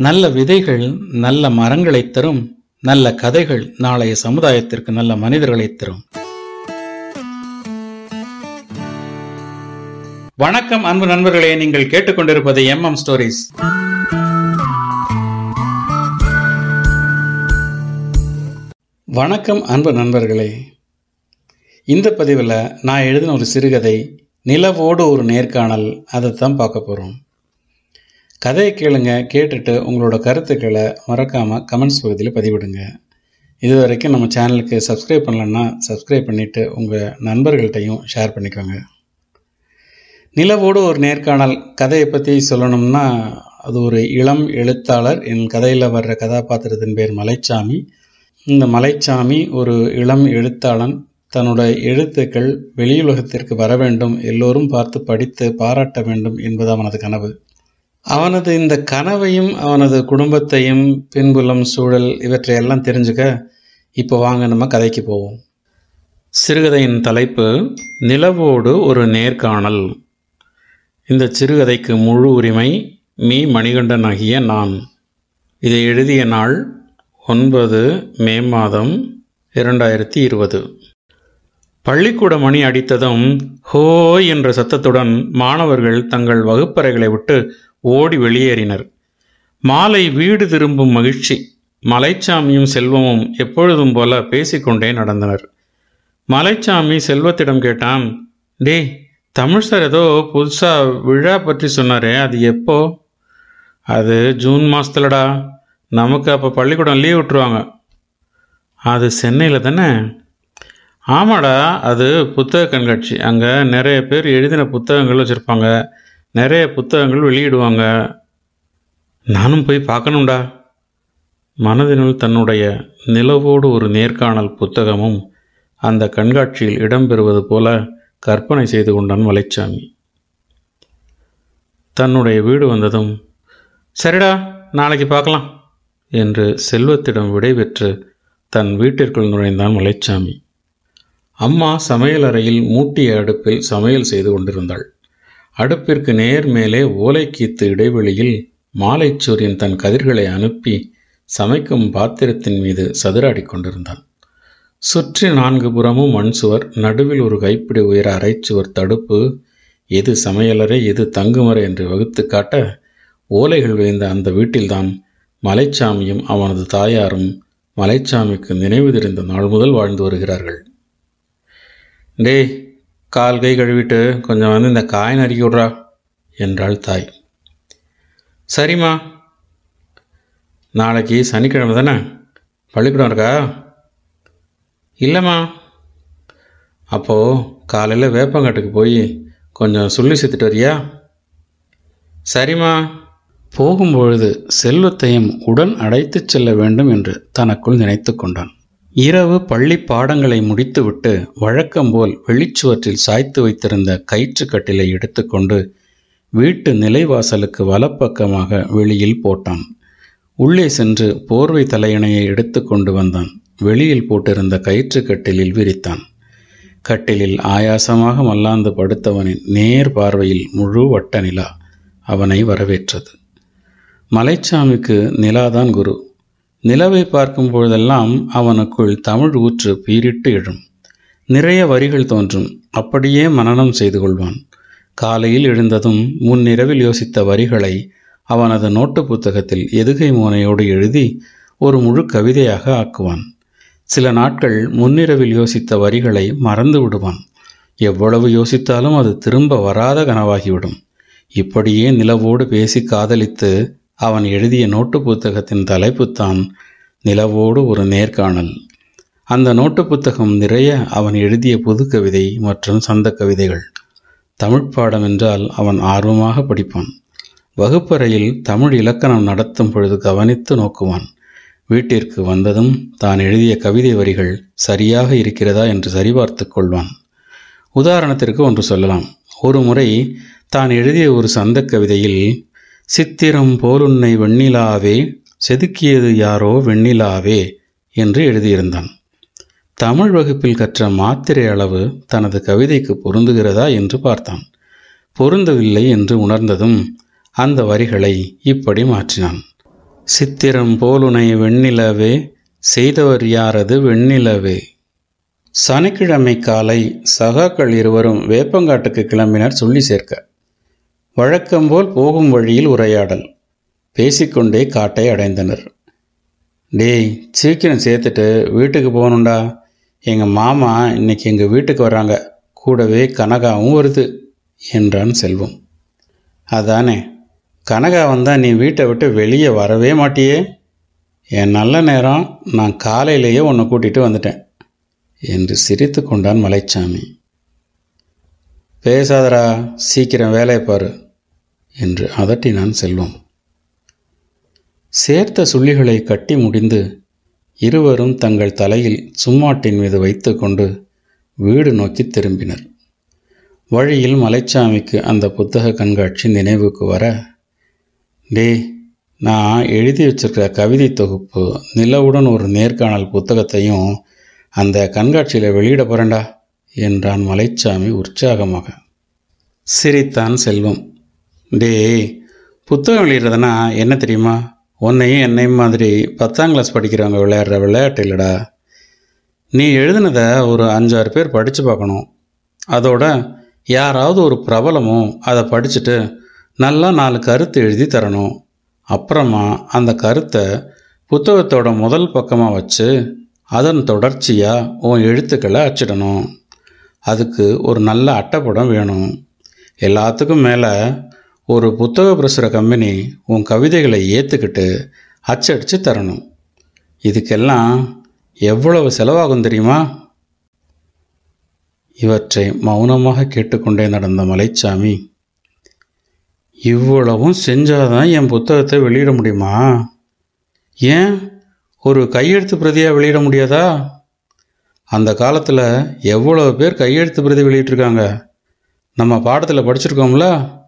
நல்ல விதைகள் நல்ல மரங்களைத் தரும் நல்ல கதைகள் நாளைய சமுதாயத்திற்கு நல்ல மனிதர்களை தரும். வணக்கம் அன்பு நண்பர்களே. நீங்கள் கேட்டுக்கொண்டிருப்பது எம் எம் ஸ்டோரிஸ். வணக்கம் அன்பு நண்பர்களே. இந்த பதிவில் நான் எழுதின ஒரு சிறுகதை நிலவோடு ஒரு நேர்காணல் அதை தான் பார்க்க போகிறோம் கதையை கேளுங்க கேட்டுட்டு உங்களோட கருத்துக்களை மறக்காமல் கமெண்ட்ஸ் பகுதியில் பதிவிடுங்க. இது வரைக்கும் நம்ம சேனலுக்கு சப்ஸ்கிரைப் பண்ணலன்னா சப்ஸ்கிரைப் பண்ணிவிட்டு உங்கள் நண்பர்கள்ட்டையும் ஷேர் பண்ணிக்கோங்க. நிலவோடு ஒரு நேர்காணல் கதையை பற்றி சொல்லணும்னா அது ஒரு இளம் எழுத்தாளர் என் கதையில் வர்ற கதாபாத்திரத்தின் பேர் மலைச்சாமி. இந்த மலைச்சாமி ஒரு இளம் எழுத்தாளன். தன்னோட எழுத்துக்கள் வெளியுலகத்திற்கு வர வேண்டும் எல்லோரும் பார்த்து படித்து பாராட்ட வேண்டும் என்பது அவனது கனவு. அவனது இந்த கனவையும் அவனது குடும்பத்தையும் பின்புலம் சூழல் இவற்றையெல்லாம் தெரிஞ்சுக்க இப்போ வாங்க நம்ம கதைக்கு போவோம். சிறுகதையின் தலைப்பு நிலவோடு ஒரு நேர்காணல். இந்த சிறுகதைக்கு முழு உரிமை மீ. மணிகண்டன் ஆகிய நான். இதை எழுதிய நாள் ஒன்பது மே மாதம் இரண்டாயிரத்தி இருபது. பள்ளிக்கூட மணி அடித்ததும் ஹோ என்ற சத்தத்துடன் மாணவர்கள் தங்கள் வகுப்பறைகளை விட்டு ஓடி வெளியேறினர். மாலை வீடு திரும்பும் மகிழ்ச்சி மலைச்சாமியும் செல்வமும் எப்பொழுதும் போல பேசிக்கொண்டே நடந்தனர். மலைச்சாமி செல்வத்திடம் கேட்டான் டே தமிழ் சார் ஏதோ புதுசாக விழா பற்றி சொன்னாரே அது எப்போ? அது ஜூன் மாதத்துலடா நமக்கு அப்போ பள்ளிக்கூடம் லீவ் விட்டுருவாங்க. அது சென்னையில் தானே? ஆமாடா அது புத்தக கண்காட்சி. அங்கே நிறைய பேர் எழுதின புத்தகங்கள் வச்சுருப்பாங்க. நிறைய புத்தகங்கள் வெளியிடுவாங்க. நானும் போய் பார்க்கணும்டா. மனதினுள் தன்னுடைய நிலவோடு ஒரு நேர்காணல் புத்தகமும் அந்த கண்காட்சியில் இடம்பெறுவது போல கற்பனை செய்து கொண்டான் மலைச்சாமி. தன்னுடைய வீடு வந்ததும் சரிடா நாளைக்கு பார்க்கலாம் என்று செல்வத்திடம் விடைபெற்று தன் வீட்டிற்குள் நுழைந்தான் மலைச்சாமி. அம்மா சமையலறையில் மூட்டிய அடுப்பில் சமையல் செய்து கொண்டிருந்தாள். அடுப்பிற்கு நேர் மேலே ஓலைக்கீத்து இடைவெளியில் மாலைச்சூரியன் தன் கதிர்களை அனுப்பி சமைக்கும் பாத்திரத்தின் மீது சதுராடிக் கொண்டிருந்தான். சுற்றி நான்கு புறமும் மண் சுவர் நடுவில் ஒரு கைப்பிடி உயர அரைச்சுவர் தடுப்பு எது சமையலறை எது தங்குமறை என்று வகுத்து காட்ட ஓலைகள் விழுந்த அந்த வீட்டில்தான் மலைச்சாமியும் அவனது தாயாரும் மலைச்சாமிக்கு நினைவு தெரிந்த நாள் முதல் வாழ்ந்து வருகிறார்கள். டேய் கால் கை கழுவிட்டு கொஞ்சம் வந்து இந்த காய் நறுக்கி விட்றா என்றாள் தாய். சரிம்மா. நாளைக்கு சனிக்கிழமை தானே? பள்ளிக்கூடம் இருக்கா? இல்லைம்மா. அப்போது காலையில் வேப்பங்காட்டுக்கு போய் கொஞ்சம் சொல்லி சேர்த்துட்டு வரியா? சரிம்மா. போகும்பொழுது செல்வத்தையும் உடன் அழைத்துச் செல்ல வேண்டும் என்று தனக்குள் நினைத்து கொண்டான். இரவு பள்ளி பாடங்களை முடித்துவிட்டு வழக்கம்போல் வெளிச்சுவற்றில் சாய்த்து வைத்திருந்த கயிற்று கட்டிலை எடுத்துக்கொண்டு வீட்டு நிலைவாசலுக்கு வலப்பக்கமாக வெளியில் போட்டான். உள்ளே சென்று போர்வை தலையணையை எடுத்துக்கொண்டு வந்தான். வெளியில் போட்டிருந்த கயிற்று கட்டிலில் விரித்தான். கட்டிலில் ஆயாசமாக மல்லாந்து படுத்தவனின் நேர் பார்வையில் முழு வட்ட நிலா அவனை வரவேற்றது. மலைச்சாமிக்கு நிலாதான் குரு. நிலவை பார்க்கும் பொழுதெல்லாம் அவனுக்குள் தமிழ் ஊற்று பீரிட்டு எழும். நிறைய வரிகள் தோன்றும். அப்படியே மனனம் செய்து கொள்வான். காலையில் எழுந்ததும் முன்னிரவில் யோசித்த வரிகளை அவனது நோட்டு புத்தகத்தில் எதுகை மோனையோடு எழுதி ஒரு முழு கவிதையாக ஆக்குவான். சில நாட்கள் முன்னிரவில் யோசித்த வரிகளை மறந்து விடுவான். எவ்வளவு யோசித்தாலும் அது திரும்ப வராத கனவாகிவிடும். இப்படியே நிலவோடு பேசி காதலித்து அவன் எழுதிய நோட்டு புத்தகத்தின் தலைப்புத்தான் நிலவோடு ஒரு நேர்காணல். அந்த நோட்டு புத்தகம் நிறைய அவன் எழுதிய புது கவிதை மற்றும் சந்த கவிதைகள் தமிழ் பாடம் என்றால் அவன் ஆர்வமாக படிப்பான். வகுப்பறையில் தமிழ் இலக்கணம் நடத்தும் பொழுது கவனித்து நோக்குவான். வீட்டிற்கு வந்ததும் தான் எழுதிய கவிதை வரிகள் சரியாக இருக்கிறதா என்று சரிபார்த்து கொள்வான். உதாரணத்திற்கு ஒன்று சொல்லலாம். ஒரு முறை தான் எழுதிய ஒரு சந்த கவிதையில் சித்திரம் போலுன்னை வெண்ணிலாவே செதுக்கியது யாரோ வெண்ணிலாவே என்று எழுதியிருந்தான். தமிழ் வகுப்பில் கற்ற மாத்திரை அளவு தனது கவிதைக்கு பொருந்துகிறதா என்று பார்த்தான். பொருந்தவில்லை என்று உணர்ந்ததும் அந்த வரிகளை இப்படி மாற்றினான். சித்திரம் போலுனை வெண்ணிலவே செய்தவர் யாரது வெண்ணிலவே? சனிக்கிழமை காலை சகாக்கள் இருவரும் வேப்பங்காட்டுக்கு கிளம்பினர் சொல்லி சேர்க்க. வழக்கம்போல் போகும் வழியில் உரையாடல். பேசிக்கொண்டே காட்டை அடைந்தனர். டேய் சீக்கிரம் சேர்த்துட்டு வீட்டுக்கு போகணுண்டா எங்கள் மாமா இன்னைக்கு எங்கள் வீட்டுக்கு வராங்க. கூடவே கனகாவும் வருது என்றான் செல்வம். அதானே கனகா வந்தால் நீ வீட்டை விட்டு வெளியே வரவே மாட்டியே. என் நல்ல நேரம் நான் காலையிலேயே உன்னை கூட்டிகிட்டு வந்துட்டேன் என்று சிரித்து கொண்டான் மலைச்சாமி. பேசாதடா சீக்கிரம் வேலையை பாரு. என்று அதட்டினான் செல்வம். சேர்த்த சுள்ளிகளை கட்டி முடிந்து இருவரும் தங்கள் தலையில் சும்மாட்டின் மீது வைத்துக்கொண்டு வீடு நோக்கி திரும்பினர். வழியில் மலைச்சாமிக்கு அந்த புத்தக கண்காட்சி நினைவுக்கு வர டே நான் எழுதி வச்சிருக்கிற கவிதை தொகுப்பு நிலவுடன் ஒரு நேர்காணல் புத்தகத்தையும் அந்த கண்காட்சியில் வெளியிட போகிறேன்டா என்றான் மலைச்சாமி உற்சாகமாக. சிரித்தான் செல்வம். டேய் புத்தகம் வெளியிடுறதுனா என்ன தெரியுமா? உன்னையும் என்னையும் மாதிரி பத்தாம் கிளாஸ் படிக்கிறவங்க விளையாடுற விளையாட்டு இல்லைடா. நீ எழுதுனதை ஒரு அஞ்சாறு பேர் படித்து பார்க்கணும். அதோட யாராவது ஒரு பிரபலமும் அதை படிச்சுட்டு நல்லா நாலு கருத்து எழுதி தரணும். அப்புறமா அந்த கருத்தை புத்தகத்தோட முதல் பக்கமாக வச்சு அதன் தொடர்ச்சியாக உன் எழுத்துக்களை அச்சிடணும். அதுக்கு ஒரு நல்ல அட்டைப்படம் வேணும். எல்லாத்துக்கும் மேலே ஒரு புத்தக பிரசுர கம்பெனி உன் கவிதைகளை ஏற்றுக்கிட்டு அச்சடித்து தரணும். இதுக்கெல்லாம் எவ்வளவு செலவாகும் தெரியுமா? இவற்றை மௌனமாக கேட்டுக்கொண்டே நடந்த மலைச்சாமி இவ்வளவும் செஞ்சாதான் என் புத்தகத்தை வெளியிட முடியுமா? ஏன்? ஒரு கையெழுத்து பிரதியாக வெளியிட முடியாதா? அந்த காலத்தில் எவ்வளோ பேர் கையெழுத்து பிரதி வெளியிட்டிருக்காங்க? நம்ம பாடத்தில் படிச்சிருக்கோம்ல?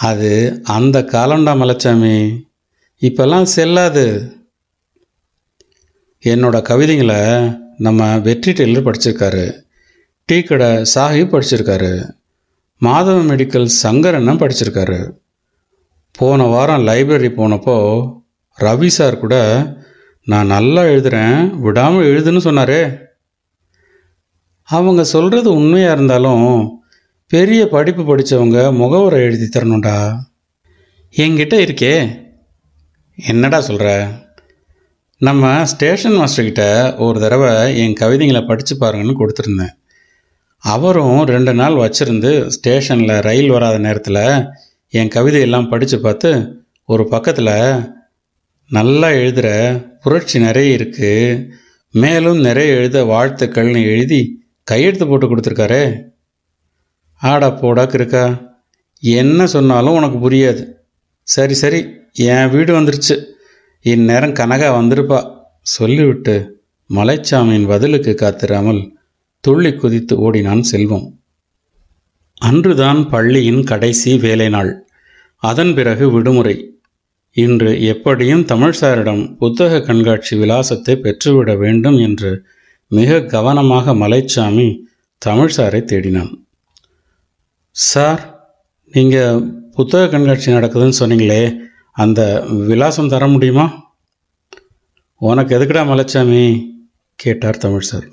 அது அந்த காலண்டா மலைச்சாமி. இப்பெல்லாம் செல்லாது. என்னோட கவிதைங்களை நம்ம வெற்றி டெய்லர் படிச்சிருக்காரு. டீ கடை சாஹிப் படிச்சிருக்காரு. மாதவ மெடிக்கல் சங்கரண்ணன் படிச்சிருக்காரு. போன வாரம் லைப்ரரி போனப்போ ரவி சார் கூட நான் நல்லா எழுதுகிறேன் விடாமல் எழுதுன்னு சொன்னாரே. அவங்க சொல்கிறது உண்மையாக இருந்தாலும் பெரிய படிப்பு படித்தவங்க முகவரை எழுதி தரணும்டா. என்கிட்ட இருக்கே. என்னடா சொல்கிற நம்ம ஸ்டேஷன் மாஸ்டர்கிட்ட ஒரு தடவை என் கவிதைங்களை படித்து பாருங்கன்னு கொடுத்துருந்தேன். அவரும் ரெண்டு நாள் வச்சுருந்து ஸ்டேஷனில் ரயில் வராத நேரத்தில் என் கவிதையெல்லாம் படித்து பார்த்து ஒரு பக்கத்தில் நல்லா எழுதுகிற புரட்சி நிறைய இருக்குது மேலும் நிறைய எழுத வாழ்த்துக்கள்னு எழுதி கையெழுத்து போட்டு கொடுத்துருக்காரே. ஆடா போடா கிருக்கா என்ன சொன்னாலும் உனக்கு புரியாது. சரி சரி என் வீடு வந்துருச்சு. இந்நேரம் கனகா வந்திருப்பா. சொல்லிவிட்டு மலைச்சாமியின் பதிலுக்கு காத்திராமல் துள்ளி குதித்து ஓடினான் செல்வம். அன்றுதான் பள்ளியின் கடைசி வேலை நாள். அதன் பிறகு விடுமுறை. இன்று எப்படியும் தமிழ்சாரிடம் புத்தக கண்காட்சி விலாசத்தை பெற்றுவிட வேண்டும் என்று மிக கவனமாக மலைச்சாமி தமிழ்சாரை தேடினான். சார் நீங்கள் புத்தக கண்காட்சி நடக்குதுன்னு சொன்னீங்களே அந்த விலாசம் தர முடியுமா? உனக்கு எதுக்குடா மலைச்சாமி? கேட்டார் தமிழ் சார்.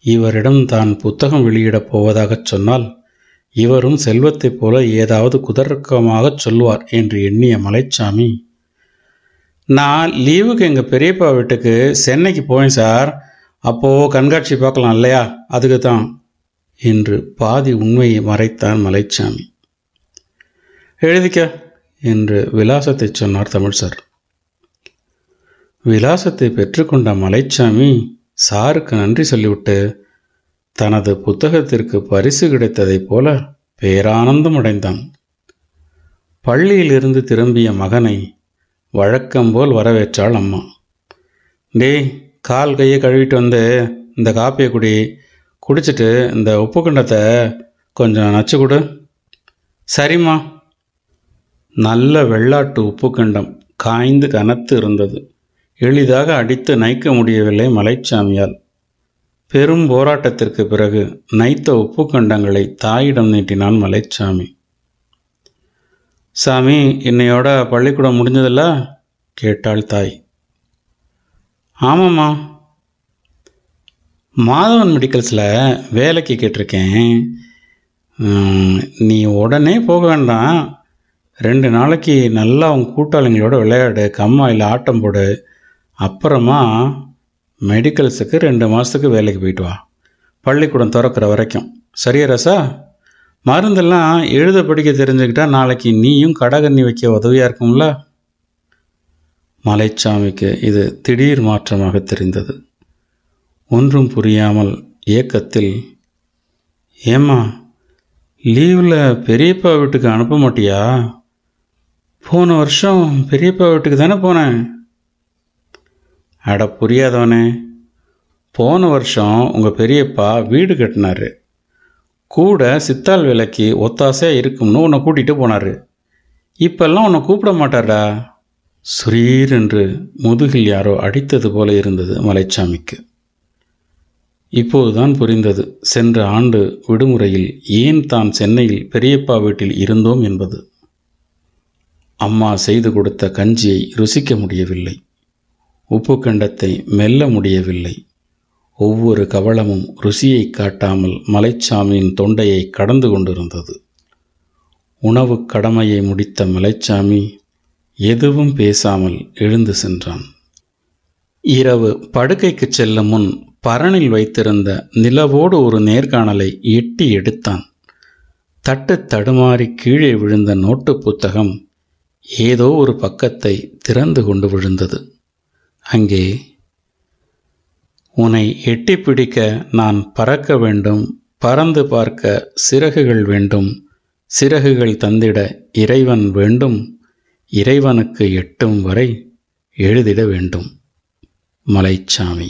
இவரிடம் தான் புத்தகம் வெளியிடப் போவதாகச் சொன்னால் இவரும் செல்வத்தைப் போல ஏதாவது குதர்க்கமாகச் சொல்வார் என்று எண்ணிய மலைச்சாமி. நான் லீவுக்கு எங்கள் பெரியப்பா வீட்டுக்கு சென்னைக்கு போவேன் சார். அப்போது கண்காட்சி பார்க்கலாம் இல்லையா? அதுக்கு தான் என்று பாதி உண்மையை மறைத்தான் மலைச்சாமி. எழுதிக்க என்று விலாசத்தை சொன்னார் தமிழ் சார். விலாசத்தை பெற்றுக்கொண்ட மலைச்சாமி சாருக்கு நன்றி சொல்லிவிட்டு தனது புத்தகத்திற்கு பரிசு கிடைத்ததைப் போல பேரானந்தம் அடைந்தான் பள்ளியிலிருந்து திரும்பிய மகனை வழக்கம்போல் வரவேற்றாள் அம்மா. டேய் கால் கையை கழுவிட்டு வந்து இந்த காப்பியை குடி. குடிச்சிட்டு இந்த உப்பு கண்டத்தை கொஞ்சம் நச்சு கொடு. சரிம்மா. நல்ல வெள்ளாட்டு உப்பு கண்டம் காய்ந்து கனத்து இருந்தது. எளிதாக அடித்து நைக்க முடியவில்லை மலைச்சாமியால் பெரும் போராட்டத்திற்கு பிறகு நைத்த உப்பு கண்டங்களை தாயிடம் நீட்டினான் மலைச்சாமி. சாமி இன்னையோட பள்ளிக்கூடம் முடிஞ்சதில்ல? கேட்டாள் தாய். ஆமாம்மா. மாதவன் மெடிக்கல்ஸில் வேலைக்கு கேட்டிருக்கேன். நீ உடனே போக வேண்டாம். ரெண்டு நாளைக்கு நல்லா உன் கூட்டாளிங்களோட விளையாடு கம்மாயில் ஆட்டம் போடு. அப்புறமா மெடிக்கல்ஸுக்கு ரெண்டு மாதத்துக்கு வேலைக்கு போயிட்டு வா. பள்ளிக்கூடம் திறக்கிற வரைக்கும். சரியா ரசா? மருந்தெல்லாம் எழுத படிக்க தெரிஞ்சுக்கிட்டா நாளைக்கு நீயும் கடகண்ணி வைக்க உதவியாக இருக்கும்ல? மலைச்சாமிக்கு இது திடீர் மாற்றமாக தெரிந்தது. ஒன்றும் புரியாமல் ஏக்கத்தில் ஏம்மா லீவில் பெரியப்பா வீட்டுக்கு அனுப்ப மாட்டியா? போன வருஷம் பெரியப்பா வீட்டுக்கு தானே போனேன். அட புரியாதவனே. போன வருஷம் உங்கள் பெரியப்பா வீடு கட்டினார். கூட சித்தாள் விலைக்கு ஒத்தாசையாக இருக்கும்னு உன்னை கூட்டிகிட்டு போனார். இப்பெல்லாம் உன்னை கூப்பிட மாட்டாரா சுரீர் என்று முதுகில் யாரோ அடித்தது போல இருந்தது மலைச்சாமிக்கு. இப்போதுதான் புரிந்தது. சென்ற ஆண்டு விடுமுறையில் ஏன் தான் சென்னையில் பெரியப்பா வீட்டில் இருந்தோம் என்பது. அம்மா செய்து கொடுத்த கஞ்சியை ருசிக்க முடியவில்லை. உப்பு கண்டத்தை மெல்ல முடியவில்லை. ஒவ்வொரு கவளமும் ருசியை காட்டாமல் மலைச்சாமியின் தொண்டையை கடந்து கொண்டிருந்தது. உணவு கடமையை முடித்த மலைச்சாமி எதுவும் பேசாமல் எழுந்து சென்றான். இரவு படுக்கைக்கு செல்லும் முன் பரணில் வைத்திருந்த நிலவோடு ஒரு நேர்காணலை எட்டி எடுத்தான். தட்டு தடுமாறி கீழே விழுந்த நோட்டு புத்தகம் ஏதோ ஒரு பக்கத்தை திறந்து கொண்டு விழுந்தது. அங்கே உன்னை எட்டி பிடிக்க நான் பறக்க வேண்டும் பறந்து பார்க்க சிறகுகள் வேண்டும் சிறகுகள் தந்திட இறைவன் வேண்டும் இறைவனுக்கு எட்டும் வரை எழுதிட வேண்டும். மலைச்சாமி.